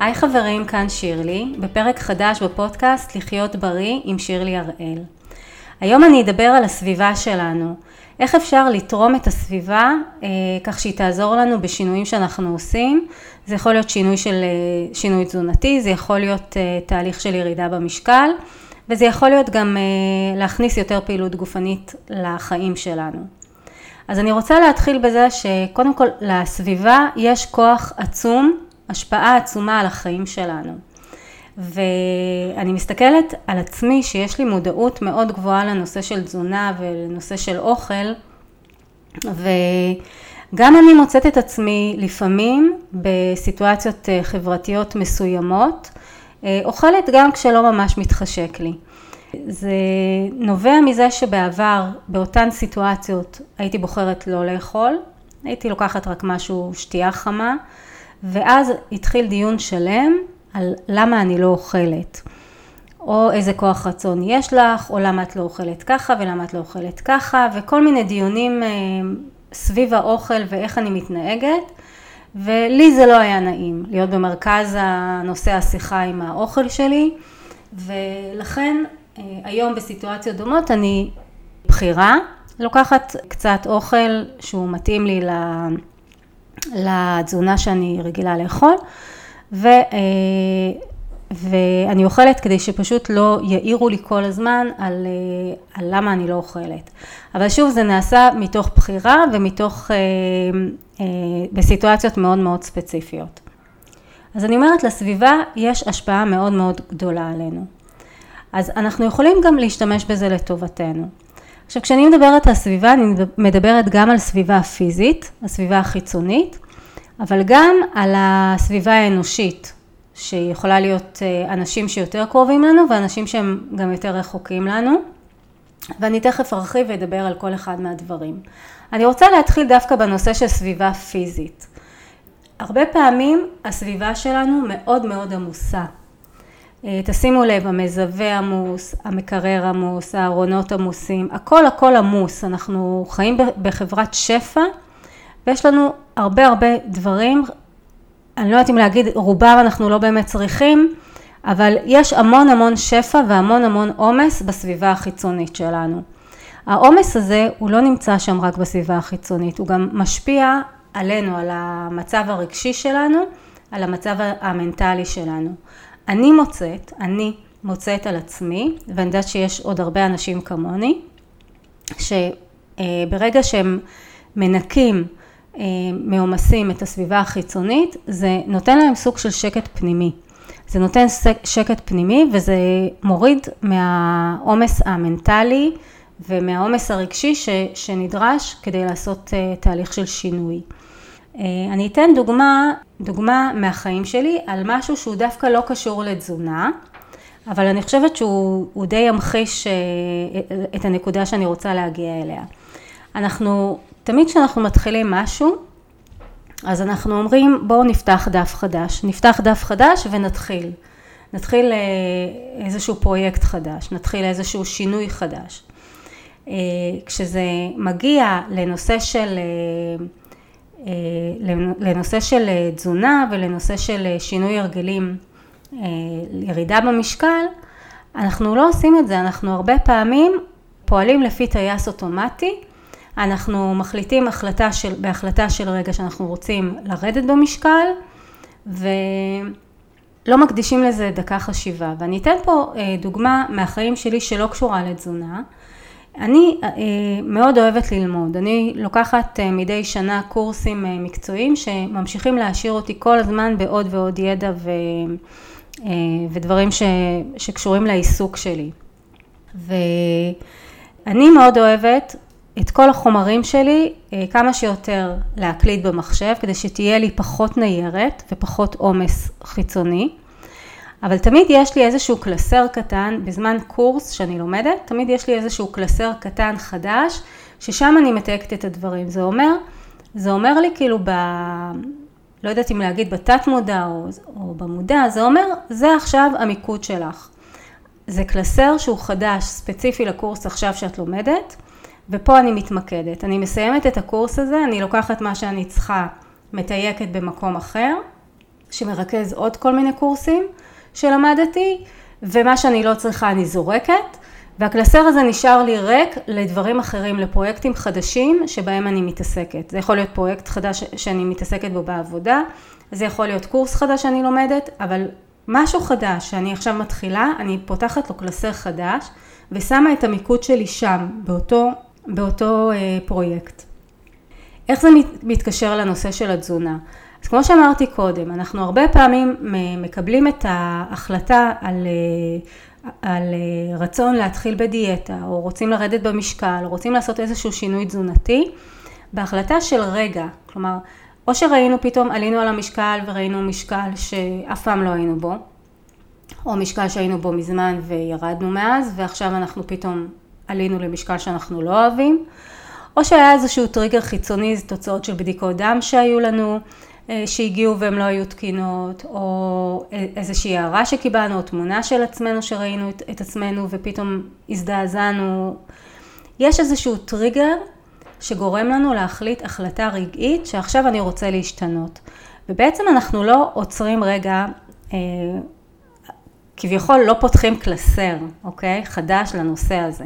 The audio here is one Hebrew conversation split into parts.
היי חברים, כאן שירלי, בפרק חדש בפודקאסט לחיות בריא עם שירלי הראל. היום אני אדבר על הסביבה שלנו, איך אפשר לתרום את הסביבה אה, כך שהיא תעזור לנו בשינויים שאנחנו עושים, זה יכול להיות שינוי של אה, שינוי תזונתי, זה יכול להיות אה, תהליך של ירידה במשקל, וזה יכול להיות גם אה, להכניס יותר פעילות גופנית לחיים שלנו. אז אני רוצה להתחיל בזה שקודם כל לסביבה יש כוח עצום, השפעה עצומה על החיים שלנו. ואני מסתכלת על עצמי שיש לי מודעות מאוד גבוהה לנושא של תזונה ולנושא של אוכל וגם אני מוצאת את עצמי לפעמים בסיטואציות אה, חברתיות מסוימות אה, אוכלת גם כשלא ממש מתחשק לי. זה נובע מזה שבעבר באותן סיטואציות הייתי בוחרת לא לאכול, הייתי לוקחת רק משהו, שתייה חמה, ואז התחיל דיון שלם על למה אני לא אוכלת, או איזה כוח רצון יש לך, או למה את לא אוכלת ככה ולמה את לא אוכלת ככה, וכל מיני דיונים אה, סביב האוכל ואיך אני מתנהגת, ולי זה לא היה נעים להיות במרכז הנושא השיחה עם האוכל שלי, ולכן אה, היום בסיטואציות דומות אני בחירה, לוקחת קצת אוכל שהוא מתאים לי לתזונה שאני רגילה לאכול, ו, אה, ואני אוכלת כדי שפשוט לא יעירו לי כל הזמן על, אה, על למה אני לא אוכלת. אבל שוב זה נעשה מתוך בחירה ומתוך, בסיטואציות מאוד מאוד ספציפיות. אז אני אומרת לסביבה יש השפעה מאוד מאוד גדולה עלינו. אז אנחנו יכולים גם להשתמש בזה לטובתנו. עכשיו כשאני מדברת על סביבה אני מדברת גם על סביבה הפיזית, הסביבה החיצונית, אבל גם על הסביבה האנושית, שיכולה להיות אה, אנשים שיותר קרובים לנו ואנשים שהם גם יותר רחוקים לנו, ואני תכף ארחיב ואדבר על כל אחד מהדברים. אני רוצה להתחיל דווקא בנושא של סביבה פיזית. הרבה פעמים הסביבה שלנו מאוד מאוד עמוסה. אה, תשימו לב, המזווה עמוס, המקרר עמוס, הארונות עמוסים, הכל הכל עמוס, אנחנו חיים בחברת שפע ויש לנו הרבה הרבה דברים, אני לא יודעת אם להגיד רובם אנחנו לא באמת צריכים, אבל יש המון המון שפע והמון המון עומס בסביבה החיצונית שלנו. העומס הזה הוא לא נמצא שם רק בסביבה החיצונית, הוא גם משפיע עלינו, על המצב הרגשי שלנו, על המצב המנטלי שלנו. אני מוצאת, אני מוצאת על עצמי, ואני יודעת שיש עוד הרבה אנשים כמוני, שברגע שהם מנקים אה, מעומסים את הסביבה החיצונית, זה נותן להם סוג של שקט פנימי. זה נותן שקט פנימי וזה מוריד מהעומס המנטלי ומהעומס הרגשי ש, שנדרש כדי לעשות אה, תהליך של שינוי. אה, אני אתן דוגמה, דוגמה מהחיים שלי על משהו שהוא דווקא לא קשור לתזונה, אבל אני חושבת שהוא די ימחיש אה, את הנקודה שאני רוצה להגיע אליה. אנחנו, תמיד כשאנחנו מתחילים משהו, אז אנחנו אומרים בואו נפתח דף חדש, נפתח דף חדש ונתחיל. נתחיל אה, איזשהו פרויקט חדש, נתחיל איזשהו שינוי חדש. כשזה מגיע לנושא של אה, לנושא של אה, תזונה ולנושא של אה, שינוי הרגלים, ירידה במשקל, אנחנו לא עושים את זה, אנחנו הרבה פעמים פועלים לפי טייס אוטומטי, אנחנו מחליטים החלטה של, בהחלטה של רגע שאנחנו רוצים לרדת במשקל ולא מקדישים לזה דקה חשיבה. ואני אתן פה דוגמה מהחיים שלי שלא קשורה לתזונה. אני אה, מאוד אוהבת ללמוד, אני לוקחת אה, מדי שנה קורסים אה, מקצועיים שממשיכים להעשיר אותי כל הזמן בעוד ועוד ידע ו, ודברים ש, שקשורים לעיסוק שלי. ואני מאוד אוהבת את כל החומרים שלי כמה שיותר להקליט במחשב כדי שתהיה לי פחות ניירת ופחות עומס חיצוני. אבל תמיד יש לי איזשהו קלסר קטן, בזמן קורס שאני לומדת, תמיד יש לי איזשהו קלסר קטן חדש, ששם אני מתייקת את הדברים. זה אומר, זה אומר לי כאילו ב... לא יודעת אם להגיד בתת מודע או, או במודע, זה אומר, זה עכשיו המיקוד שלך. זה קלסר שהוא חדש, ספציפי לקורס עכשיו שאת לומדת, ופה אני מתמקדת. אני מסיימת את הקורס הזה, אני לוקחת מה שאני צריכה, מתייקת במקום אחר, שמרכז עוד כל מיני קורסים שלמדתי, ומה שאני לא צריכה אני זורקת, והקלסר הזה נשאר לי ריק לדברים אחרים, לפרויקטים חדשים שבהם אני מתעסקת. זה יכול להיות פרויקט חדש שאני מתעסקת בו בעבודה, זה יכול להיות קורס חדש שאני לומדת, אבל משהו חדש שאני עכשיו מתחילה, אני פותחת לו קלסר חדש ושמה את המיקוד שלי שם, באותו, באותו אה, פרויקט. איך זה מתקשר לנושא של התזונה? אז כמו שאמרתי קודם, אנחנו הרבה פעמים מקבלים את ההחלטה על, אה, על אה, רצון להתחיל בדיאטה, או רוצים לרדת במשקל, או רוצים לעשות איזשהו שינוי תזונתי, בהחלטה של רגע, כלומר, או שראינו פתאום, עלינו על המשקל וראינו משקל שאף פעם לא היינו בו, או משקל שהיינו בו מזמן וירדנו מאז, ועכשיו אנחנו פתאום עלינו למשקל שאנחנו לא אוהבים, או שהיה איזשהו טריגר חיצוני, זה תוצאות של בדיקות דם שהיו לנו, שהגיעו והן לא היו תקינות, או איזושהי הערה שקיבלנו, או תמונה של עצמנו שראינו את, את עצמנו ופתאום הזדעזענו. יש איזשהו טריגר שגורם לנו להחליט החלטה רגעית שעכשיו אני רוצה להשתנות. ובעצם אנחנו לא עוצרים רגע, אה, כביכול לא פותחים קלסר, אוקיי? חדש לנושא הזה.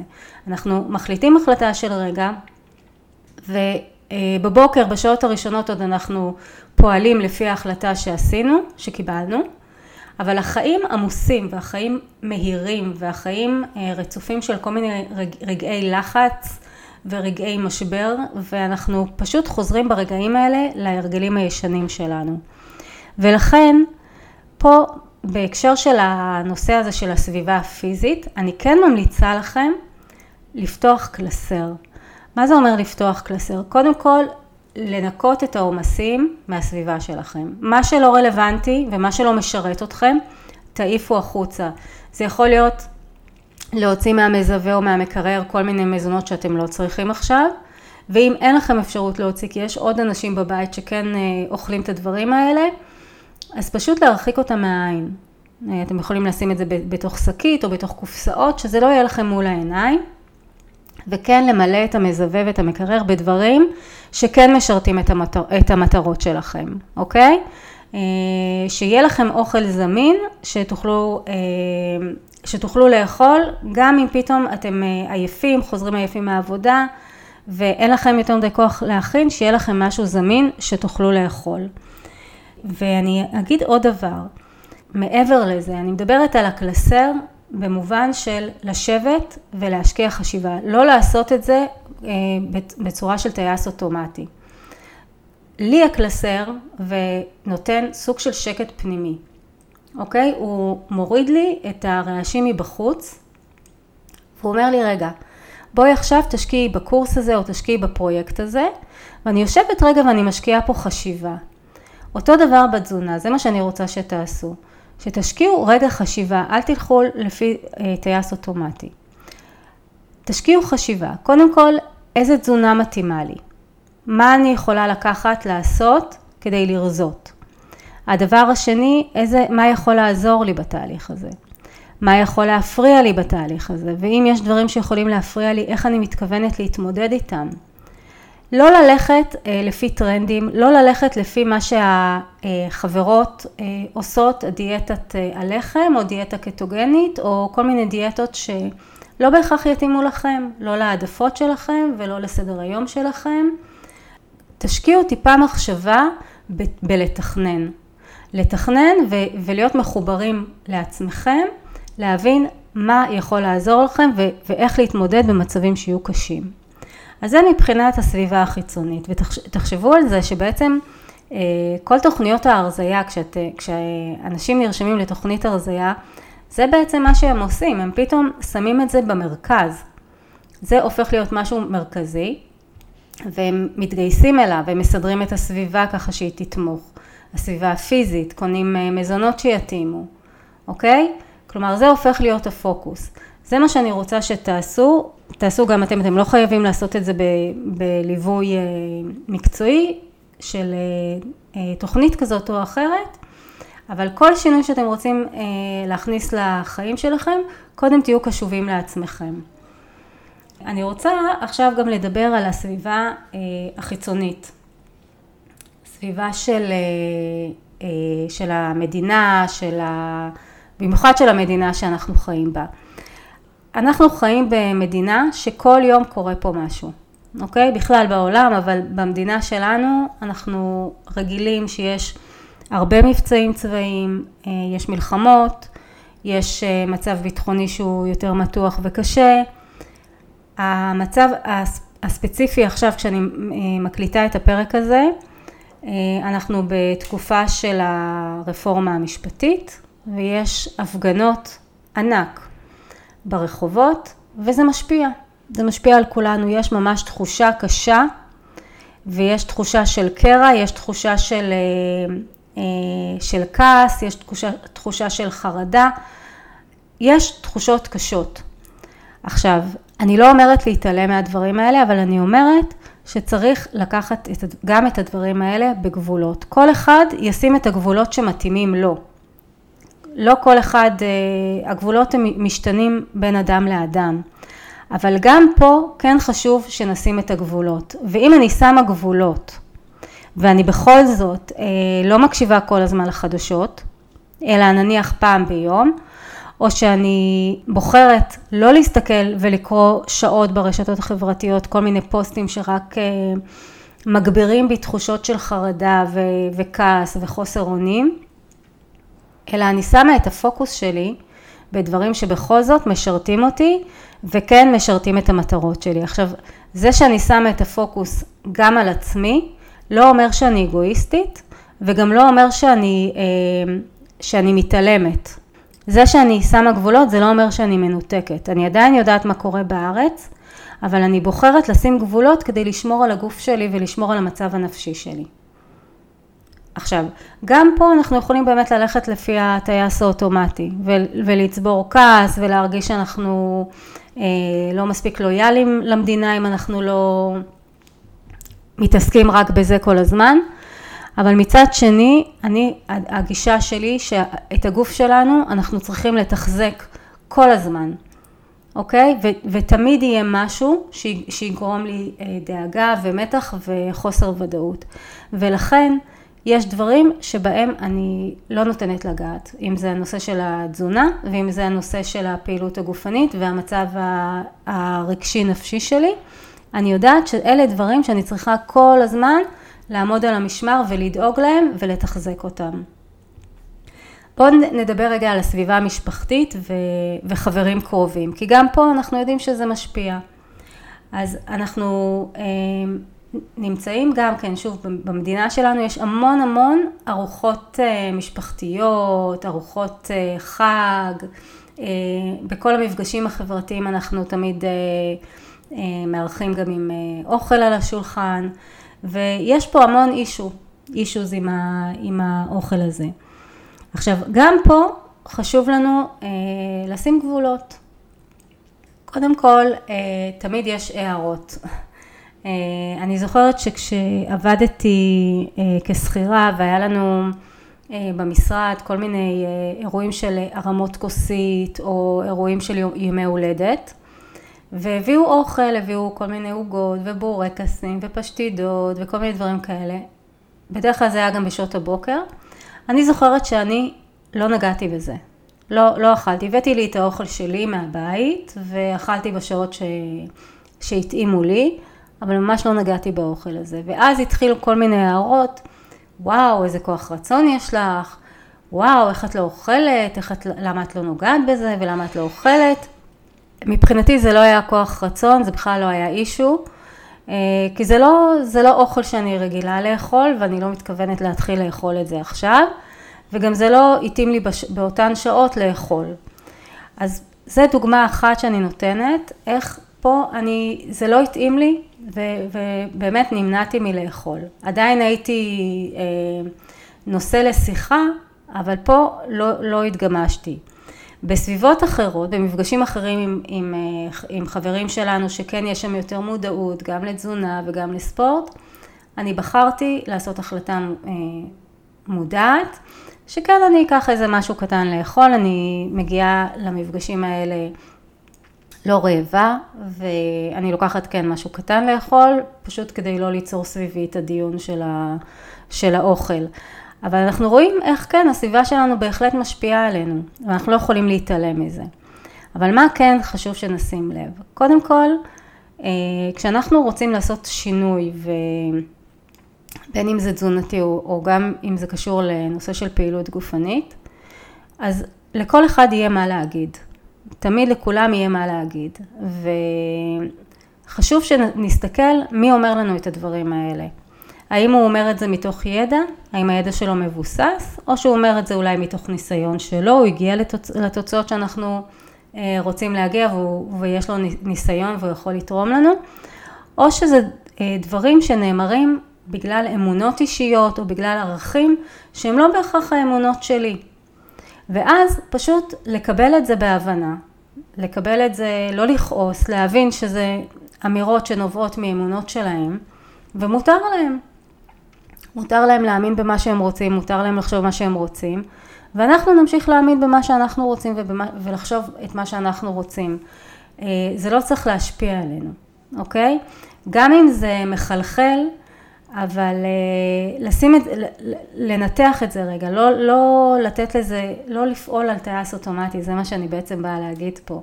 אנחנו מחליטים החלטה של רגע, ובבוקר, בשעות הראשונות עוד אנחנו פועלים לפי ההחלטה שעשינו, שקיבלנו, אבל החיים עמוסים והחיים מהירים והחיים אה, רצופים של כל מיני רגעי לחץ ורגעי משבר ואנחנו פשוט חוזרים ברגעים האלה להרגלים הישנים שלנו. ולכן פה בהקשר של הנושא הזה של הסביבה הפיזית, אני כן ממליצה לכם לפתוח קלסר. מה זה אומר לפתוח קלסר? קודם כל, לנקות את העומסים מהסביבה שלכם. מה שלא רלוונטי ומה שלא משרת אתכם, תעיפו החוצה. זה יכול להיות להוציא מהמזווה או מהמקרר כל מיני מזונות שאתם לא צריכים עכשיו, ואם אין לכם אפשרות להוציא, כי יש עוד אנשים בבית שכן אה, אוכלים את הדברים האלה, אז פשוט להרחיק אותם מהעין. אה, אתם יכולים לשים את זה בתוך שקית או בתוך קופסאות, שזה לא יהיה לכם מול העיניים. וכן למלא את המזווה ואת המקרר בדברים שכן משרתים את, המטר, את המטרות שלכם, אוקיי? אה, שיהיה לכם אוכל זמין שתוכלו, אה, שתוכלו לאכול גם אם פתאום אתם אה, עייפים, חוזרים עייפים מהעבודה ואין לכם יותר מדי כוח להכין, שיהיה לכם משהו זמין שתוכלו לאכול. ואני אגיד עוד דבר, מעבר לזה, אני מדברת על הקלסר במובן של לשבת ולהשקיע חשיבה, לא לעשות את זה אה, בצורה של טייס אוטומטי. לי הקלסר ונותן סוג של שקט פנימי, אוקיי? הוא מוריד לי את הרעשים מבחוץ והוא אומר לי רגע, בואי עכשיו תשקיעי בקורס הזה או תשקיעי בפרויקט הזה ואני יושבת רגע ואני משקיעה פה חשיבה. אותו דבר בתזונה, זה מה שאני רוצה שתעשו. שתשקיעו רגע חשיבה, אל תלכו לפי אה, טייס אוטומטי. תשקיעו חשיבה, קודם כל, איזה תזונה מתאימה לי? מה אני יכולה לקחת, לעשות, כדי לרזות? הדבר השני, איזה, מה יכול לעזור לי בתהליך הזה? מה יכול להפריע לי בתהליך הזה? ואם יש דברים שיכולים להפריע לי, איך אני מתכוונת להתמודד איתם? לא ללכת אה, לפי טרנדים, לא ללכת לפי מה שהחברות אה, עושות, דיאטת אה, הלחם או דיאטה קטוגנית או כל מיני דיאטות שלא בהכרח יתאימו לכם, לא להעדפות שלכם ולא לסדר היום שלכם. תשקיעו טיפה מחשבה ב- בלתכנן. לתכנן ו- ולהיות מחוברים לעצמכם, להבין מה יכול לעזור לכם ו- ואיך להתמודד במצבים שיהיו קשים. אז זה מבחינת הסביבה החיצונית, ותחשבו על זה שבעצם אה, כל תוכניות ההרזייה, כשאת, כשאנשים נרשמים לתוכנית הרזייה, זה בעצם מה שהם עושים, הם פתאום שמים את זה במרכז. זה הופך להיות משהו מרכזי, והם מתגייסים אליו, הם מסדרים את הסביבה ככה שהיא תתמוך. הסביבה הפיזית, קונים אה, מזונות שיתאימו, אוקיי? כלומר, זה הופך להיות הפוקוס. זה מה שאני רוצה שתעשו, תעשו גם אתם, אתם לא חייבים לעשות את זה ב, בליווי אה, מקצועי של אה, אה, תוכנית כזאת או אחרת, אבל כל שינוי שאתם רוצים להכניס לחיים שלכם, קודם תהיו קשובים לעצמכם. אני רוצה עכשיו גם לדבר על הסביבה החיצונית, סביבה של של המדינה, של ה... במיוחד של המדינה שאנחנו חיים בה. אנחנו חיים במדינה שכל יום קורה פה משהו, אוקיי? בכלל בעולם, אבל במדינה שלנו אנחנו רגילים שיש הרבה מבצעים צבאיים, אה, יש מלחמות, יש אה, מצב ביטחוני שהוא יותר מתוח וקשה. המצב הספציפי עכשיו כשאני אה, מקליטה את הפרק הזה, אנחנו בתקופה של הרפורמה המשפטית ויש הפגנות ענק ברחובות וזה משפיע, זה משפיע על כולנו, יש ממש תחושה קשה ויש תחושה של קרע, יש תחושה של, אה, אה, של כעס, יש תחושה, תחושה של חרדה, יש תחושות קשות. עכשיו, אני לא אומרת להתעלם מהדברים האלה, אבל אני אומרת שצריך לקחת את, גם את הדברים האלה בגבולות. כל אחד ישים את הגבולות שמתאימים לו. לא כל אחד, אה, הגבולות הם משתנים בין אדם לאדם. אבל גם פה כן חשוב שנשים את הגבולות. ואם אני שמה גבולות, ואני בכל זאת אה, לא מקשיבה כל הזמן לחדשות, אלא נניח פעם ביום, או שאני בוחרת לא להסתכל ולקרוא שעות ברשתות החברתיות, כל מיני פוסטים שרק אה, מגבירים בי תחושות של חרדה וכעס וחוסר אונים, אלא אני שמה את הפוקוס שלי בדברים שבכל זאת משרתים אותי וכן משרתים את המטרות שלי. עכשיו, זה שאני שמה את הפוקוס גם על עצמי, לא אומר שאני אגואיסטית וגם לא אומר שאני, אה, שאני מתעלמת. זה שאני שמה גבולות זה לא אומר שאני מנותקת. אני עדיין יודעת מה קורה בארץ, אבל אני בוחרת לשים גבולות כדי לשמור על הגוף שלי ולשמור על המצב הנפשי שלי. עכשיו, גם פה אנחנו יכולים באמת ללכת לפי הטייס האוטומטי ולצבור כעס ולהרגיש שאנחנו אה, לא מספיק לויאליים למדינה אם אנחנו לא מתעסקים רק בזה כל הזמן, אבל מצד שני, אני, הגישה שלי שאת הגוף שלנו אנחנו צריכים לתחזק כל הזמן, אוקיי? ו, ותמיד יהיה משהו שיגרום לי אה, דאגה ומתח וחוסר ודאות. ולכן יש דברים שבהם אני לא נותנת לגעת, אם זה הנושא של התזונה ואם זה הנושא של הפעילות הגופנית והמצב הרגשי נפשי שלי. אני יודעת שאלה דברים שאני צריכה כל הזמן לעמוד על המשמר ולדאוג להם ולתחזק אותם. בואו נדבר רגע על הסביבה המשפחתית ו- וחברים קרובים, כי גם פה אנחנו יודעים שזה משפיע. אז אנחנו אה, נמצאים גם כן, שוב, במדינה שלנו יש המון המון ארוחות אה, משפחתיות, ארוחות אה, חג, אה, בכל המפגשים החברתיים אנחנו תמיד מארחים גם עם אוכל על השולחן, ויש פה המון אישו, אישוז עם, ה, עם האוכל הזה. עכשיו, גם פה חשוב לנו לשים גבולות. קודם כל, תמיד יש הערות. אה, אני זוכרת שכשעבדתי אה, כשכירה והיה לנו אה, במשרד כל מיני אירועים של הרמות כוסית או אירועים של ימי הולדת והביאו אוכל, הביאו כל מיני עוגות ובורקסים ופשטידות וכל מיני דברים כאלה. בדרך כלל זה היה גם בשעות הבוקר. אני זוכרת שאני לא נגעתי בזה. לא, לא אכלתי, הבאתי לי את האוכל שלי מהבית ואכלתי בשעות ש... שהתאימו לי. אבל ממש לא נגעתי באוכל הזה. ואז התחילו כל מיני הערות, וואו, איזה כוח רצון יש לך, וואו, איך את לא אוכלת, את, למה את לא נוגעת בזה ולמה את לא אוכלת. מבחינתי זה לא היה כוח רצון, זה בכלל לא היה אישו, אה, כי זה לא, זה לא אוכל שאני רגילה לאכול ואני לא מתכוונת להתחיל לאכול את זה עכשיו, וגם זה לא התאים לי בש, באותן שעות לאכול. אז זו דוגמה אחת שאני נותנת, איך פה אני, זה לא התאים לי, ו, ובאמת נמנעתי מלאכול. עדיין הייתי אה, נושא לשיחה, אבל פה לא, לא התגמשתי. בסביבות אחרות, במפגשים אחרים עם, עם, אה, עם חברים שלנו, שכן יש שם יותר מודעות, גם לתזונה וגם לספורט, אני בחרתי לעשות החלטה אה, מודעת, שכן אני אקח איזה משהו קטן לאכול, אני מגיעה למפגשים האלה לא רעבה, ואני לוקחת כן משהו קטן לאכול, פשוט כדי לא ליצור סביבי את הדיון של, ה, של האוכל. אבל אנחנו רואים איך כן, הסביבה שלנו בהחלט משפיעה עלינו, ואנחנו לא יכולים להתעלם מזה. אבל מה כן חשוב שנשים לב? קודם כל, אה, כשאנחנו רוצים לעשות שינוי, ובין אם זה תזונתי או, או גם אם זה קשור לנושא של פעילות גופנית, אז לכל אחד יהיה מה להגיד. תמיד לכולם יהיה מה להגיד. וחשוב שנסתכל מי אומר לנו את הדברים האלה. האם הוא אומר את זה מתוך ידע, האם הידע שלו מבוסס, או שהוא אומר את זה אולי מתוך ניסיון שלו, הוא הגיע לתוצ... לתוצאות שאנחנו אה, רוצים להגיע והוא, ויש לו ניסיון והוא יכול לתרום לנו, או שזה אה, דברים שנאמרים בגלל אמונות אישיות או בגלל ערכים שהם לא בהכרח האמונות שלי. ואז פשוט לקבל את זה בהבנה, לקבל את זה, לא לכעוס, להבין שזה אמירות שנובעות מאמונות שלהם, ומותר להם. מותר להם להאמין במה שהם רוצים, מותר להם לחשוב מה שהם רוצים, ואנחנו נמשיך להאמין במה שאנחנו רוצים ובמה, ולחשוב את מה שאנחנו רוצים. אה, זה לא צריך להשפיע עלינו, אוקיי? גם אם זה מחלחל, אבל אה, לשים את, לנתח את זה רגע, לא, לא לתת לזה, לא לפעול על טייס אוטומטי, זה מה שאני בעצם באה להגיד פה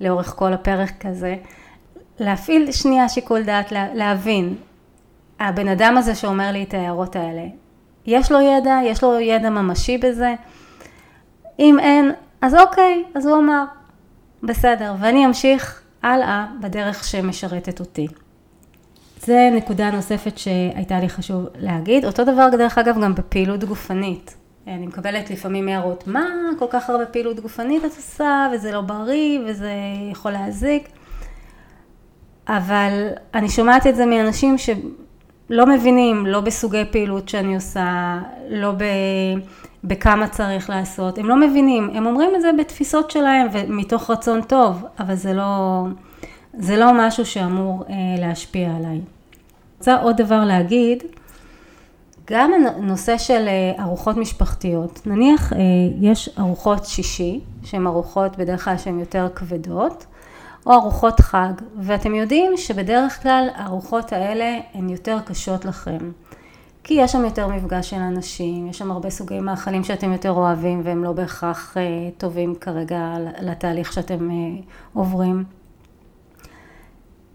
לאורך כל הפרק הזה. להפעיל שנייה שיקול דעת, להבין, הבן אדם הזה שאומר לי את ההערות האלה, יש לו ידע, יש לו ידע ממשי בזה, אם אין, אז אוקיי, אז הוא אמר, בסדר, ואני אמשיך הלאה בדרך שמשרתת אותי. זה נקודה נוספת שהייתה לי חשוב להגיד. אותו דבר דרך אגב גם בפעילות גופנית. אני מקבלת לפעמים הערות, מה כל כך הרבה פעילות גופנית את עושה, וזה לא בריא, וזה יכול להזיק. אבל אני שומעת את זה מאנשים שלא מבינים, לא בסוגי פעילות שאני עושה, לא ב... בכמה צריך לעשות, הם לא מבינים, הם אומרים את זה בתפיסות שלהם ומתוך רצון טוב, אבל זה לא, זה לא משהו שאמור אה, להשפיע עליי. רוצה עוד דבר להגיד, גם הנושא של אה, ארוחות משפחתיות, נניח אה, יש ארוחות שישי, שהן ארוחות בדרך כלל שהן יותר כבדות, או ארוחות חג, ואתם יודעים שבדרך כלל הארוחות האלה הן יותר קשות לכם. כי יש שם יותר מפגש של אנשים, יש שם הרבה סוגי מאכלים שאתם יותר אוהבים והם לא בהכרח אה, טובים כרגע לתהליך שאתם אה, עוברים.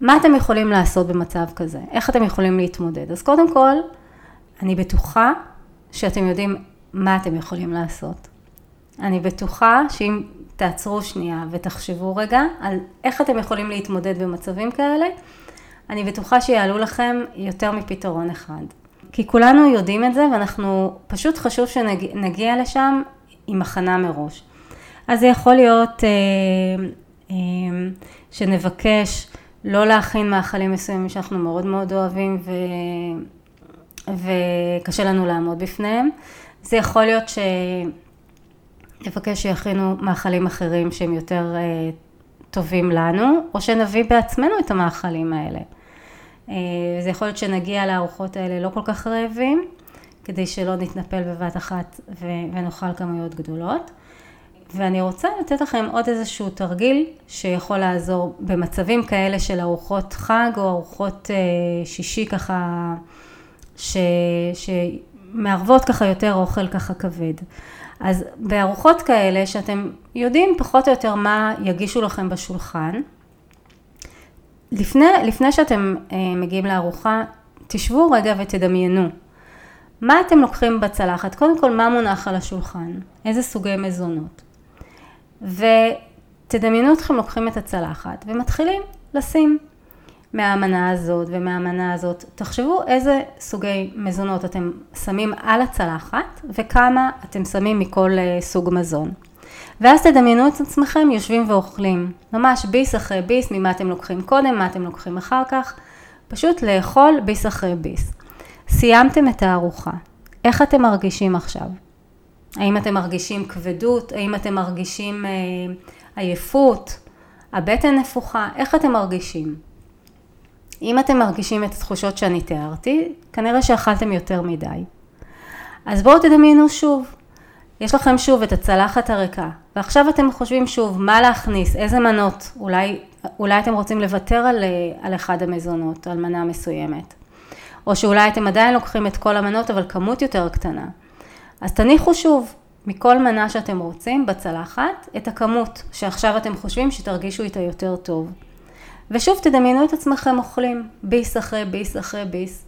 מה אתם יכולים לעשות במצב כזה? איך אתם יכולים להתמודד? אז קודם כל, אני בטוחה שאתם יודעים מה אתם יכולים לעשות. אני בטוחה שאם תעצרו שנייה ותחשבו רגע על איך אתם יכולים להתמודד במצבים כאלה, אני בטוחה שיעלו לכם יותר מפתרון אחד. כי כולנו יודעים את זה ואנחנו, פשוט חשוב שנגיע לשם עם הכנה מראש. אז זה יכול להיות אה, אה, שנבקש לא להכין מאכלים מסוימים שאנחנו מאוד מאוד אוהבים ו... וקשה לנו לעמוד בפניהם. זה יכול להיות שנבקש שיכינו מאכלים אחרים שהם יותר אה, טובים לנו, או שנביא בעצמנו את המאכלים האלה. אה, זה יכול להיות שנגיע לארוחות האלה לא כל כך רעבים, כדי שלא נתנפל בבת אחת ונאכל כמויות גדולות. ואני רוצה לתת לכם עוד איזשהו תרגיל שיכול לעזור במצבים כאלה של ארוחות חג או ארוחות אה, שישי ככה, ש, שמערבות ככה יותר אוכל ככה כבד. אז בארוחות כאלה שאתם יודעים פחות או יותר מה יגישו לכם בשולחן, לפני, לפני שאתם אה, מגיעים לארוחה, תשבו רגע ותדמיינו. מה אתם לוקחים בצלחת? קודם כל, מה מונח על השולחן? איזה סוגי מזונות? ותדמיינו אתכם לוקחים את הצלחת ומתחילים לשים מהמנה הזאת ומהמנה הזאת. תחשבו איזה סוגי מזונות אתם שמים על הצלחת וכמה אתם שמים מכל אה, סוג מזון. ואז תדמיינו את עצמכם יושבים ואוכלים, ממש ביס אחרי ביס, ממה אתם לוקחים קודם, מה אתם לוקחים אחר כך, פשוט לאכול ביס אחרי ביס. סיימתם את הארוחה, איך אתם מרגישים עכשיו? האם אתם מרגישים כבדות? האם אתם מרגישים אה, עייפות? הבטן נפוחה? איך אתם מרגישים? אם אתם מרגישים את התחושות שאני תיארתי, כנראה שאכלתם יותר מדי. אז בואו תדמיינו שוב. יש לכם שוב את הצלחת הריקה, ועכשיו אתם חושבים שוב מה להכניס, איזה מנות, אולי, אולי אתם רוצים לוותר על, על אחד המזונות, על מנה מסוימת. או שאולי אתם עדיין לוקחים את כל המנות אבל כמות יותר קטנה. אז תניחו שוב מכל מנה שאתם רוצים בצלחת את הכמות שעכשיו אתם חושבים שתרגישו איתה יותר טוב. ושוב תדמיינו את עצמכם אוכלים ביס אחרי ביס אחרי ביס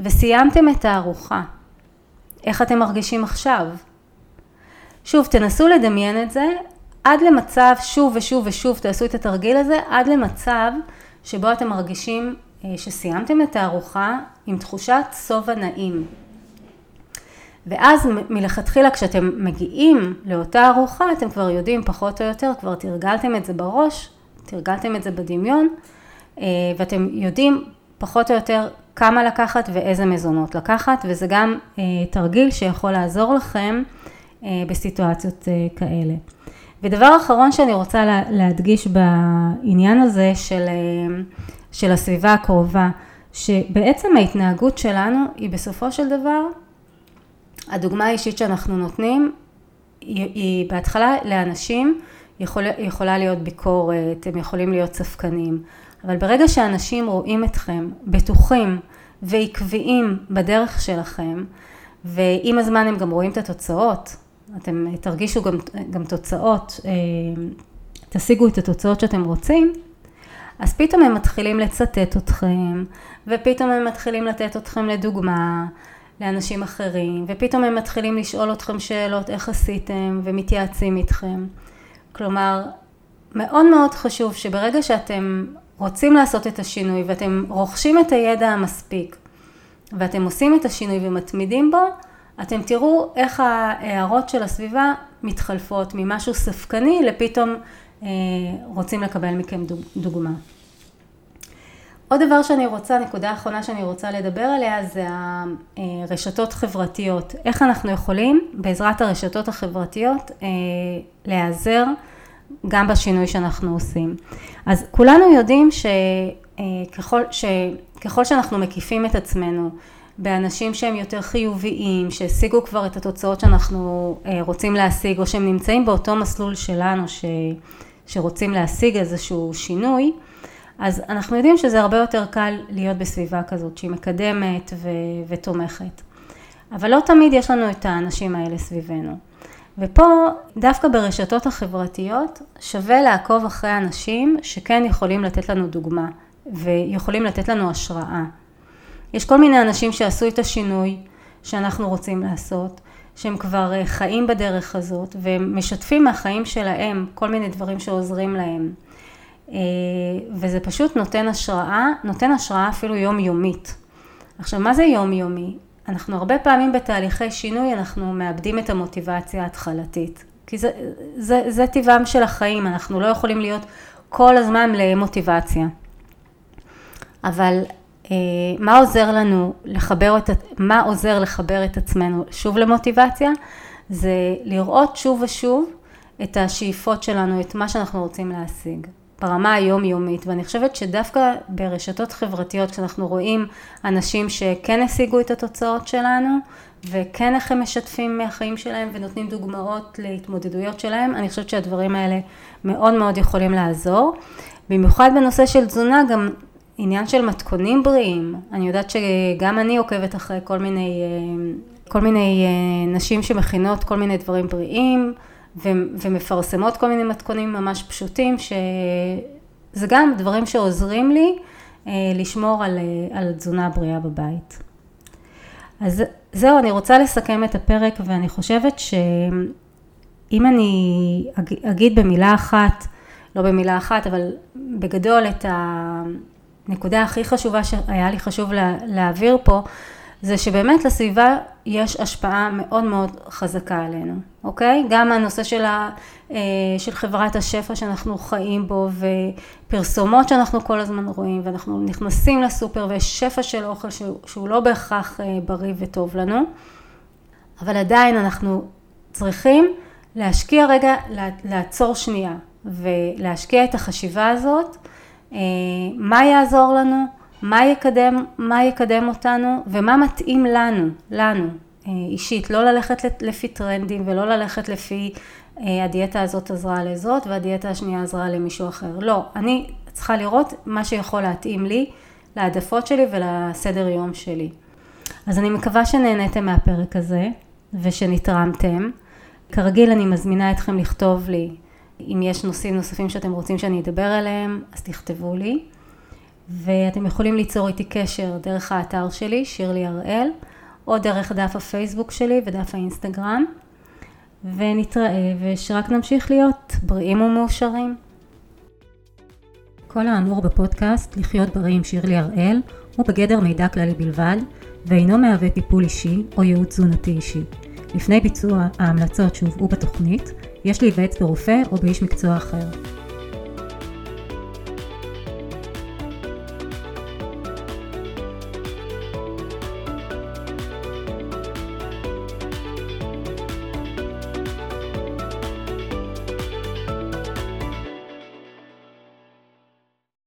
וסיימתם את הארוחה. איך אתם מרגישים עכשיו? שוב, תנסו לדמיין את זה עד למצב, שוב ושוב ושוב תעשו את התרגיל הזה, עד למצב שבו אתם מרגישים אה, שסיימתם את הארוחה עם תחושת שובע נעים. ואז מלכתחילה כשאתם מגיעים לאותה ארוחה, אתם כבר יודעים פחות או יותר, כבר תרגלתם את זה בראש, תרגלתם את זה בדמיון, אה, ואתם יודעים פחות או יותר כמה לקחת ואיזה מזונות לקחת, וזה גם אה, תרגיל שיכול לעזור לכם בסיטואציות כאלה. ודבר אחרון שאני רוצה להדגיש בעניין הזה של, של הסביבה הקרובה, שבעצם ההתנהגות שלנו היא בסופו של דבר, הדוגמה האישית שאנחנו נותנים, היא, היא בהתחלה לאנשים יכול, יכולה להיות ביקורת, הם יכולים להיות ספקנים, אבל ברגע שאנשים רואים אתכם בטוחים ועקביים בדרך שלכם, ועם הזמן הם גם רואים את התוצאות, אתם תרגישו גם, גם תוצאות, אה, תשיגו את התוצאות שאתם רוצים, אז פתאום הם מתחילים לצטט אתכם, ופתאום הם מתחילים לתת אתכם לדוגמה לאנשים אחרים, ופתאום הם מתחילים לשאול אתכם שאלות איך עשיתם, ומתייעצים איתכם. כלומר, מאוד מאוד חשוב שברגע שאתם רוצים לעשות את השינוי ואתם רוכשים את הידע המספיק ואתם עושים את השינוי ומתמידים בו, אתם תראו איך ההערות של הסביבה מתחלפות ממשהו ספקני לפתאום אה, רוצים לקבל מכם דוגמה. עוד דבר שאני רוצה, נקודה אחרונה שאני רוצה לדבר עליה זה הרשתות חברתיות. איך אנחנו יכולים בעזרת הרשתות החברתיות אה, להיעזר גם בשינוי שאנחנו עושים. אז כולנו יודעים שככל, אה, שככל שאנחנו מקיפים את עצמנו באנשים שהם יותר חיוביים, שהשיגו כבר את התוצאות שאנחנו אה, רוצים להשיג, או שהם נמצאים באותו מסלול שלנו ש, שרוצים להשיג איזשהו שינוי, אז אנחנו יודעים שזה הרבה יותר קל להיות בסביבה כזאת שהיא מקדמת ו, ותומכת. אבל לא תמיד יש לנו את האנשים האלה סביבנו. ופה דווקא ברשתות החברתיות שווה לעקוב אחרי אנשים שכן יכולים לתת לנו דוגמה ויכולים לתת לנו השראה. יש כל מיני אנשים שעשו את השינוי שאנחנו רוצים לעשות, שהם כבר אה, חיים בדרך הזאת והם משתפים מהחיים שלהם כל מיני דברים שעוזרים להם. אה, וזה פשוט נותן השראה, נותן השראה אפילו יומיומית. עכשיו מה זה יומיומי? אנחנו הרבה פעמים בתהליכי שינוי אנחנו מאבדים את המוטיבציה ההתחלתית. כי זה, זה, זה טבעם של החיים, אנחנו לא יכולים להיות כל הזמן למוטיבציה. אבל אה, מה עוזר לנו לחבר את, מה עוזר לחבר את עצמנו שוב למוטיבציה? זה לראות שוב ושוב את השאיפות שלנו, את מה שאנחנו רוצים להשיג. ברמה היומיומית, ואני חושבת שדווקא ברשתות חברתיות, כשאנחנו רואים אנשים שכן השיגו את התוצאות שלנו, וכן איך הם משתפים מהחיים שלהם ונותנים דוגמאות להתמודדויות שלהם, אני חושבת שהדברים האלה מאוד מאוד יכולים לעזור. במיוחד בנושא של תזונה, גם עניין של מתכונים בריאים, אני יודעת שגם אני עוקבת אחרי כל מיני, אה, כל מיני אה, נשים שמכינות כל מיני דברים בריאים ומפרסמות כל מיני מתכונים ממש פשוטים, שזה גם דברים שעוזרים לי אה, לשמור על, על תזונה בריאה בבית. אז זהו, אני רוצה לסכם את הפרק ואני חושבת שאם אני אגיד במילה אחת, לא במילה אחת, אבל בגדול את. הנקודה הכי חשובה שהיה לי חשוב לה, להעביר פה, זה שבאמת לסביבה יש השפעה מאוד מאוד חזקה עלינו, אוקיי? גם הנושא של, ה, אה, של חברת השפע שאנחנו חיים בו ופרסומות שאנחנו כל הזמן רואים ואנחנו נכנסים לסופר ויש שפע של אוכל שהוא, שהוא לא בהכרח אה, בריא וטוב לנו, אבל עדיין אנחנו צריכים להשקיע רגע, לעצור שנייה ולהשקיע את החשיבה הזאת אה, מה יעזור לנו, מה יקדם, מה יקדם אותנו ומה מתאים לנו, לנו אה, אישית, לא ללכת לפי טרנדים ולא ללכת לפי אה, הדיאטה הזאת עזרה לזאת והדיאטה השנייה עזרה למישהו אחר. לא, אני צריכה לראות מה שיכול להתאים לי, להעדפות שלי ולסדר יום שלי. אז אני מקווה שנהניתם מהפרק הזה. ושנתרמתם. כרגיל אני מזמינה אתכם לכתוב לי אם יש נושאים נוספים שאתם רוצים שאני אדבר עליהם, אז תכתבו לי. ואתם יכולים ליצור איתי קשר דרך האתר שלי, שירלי הראל, או דרך דף הפייסבוק שלי ודף האינסטגרם. ונתראה ושרק נמשיך להיות בריאים ומאושרים. כל האמור בפודקאסט לחיות בריא עם שירלי הראל הוא בגדר מידע כללי בלבד ואינו מהווה טיפול אישי או ייעוץ תזונתי אישי. לפני ביצוע ההמלצות שהובאו בתוכנית, יש להיוועץ ברופא או באיש מקצוע אחר.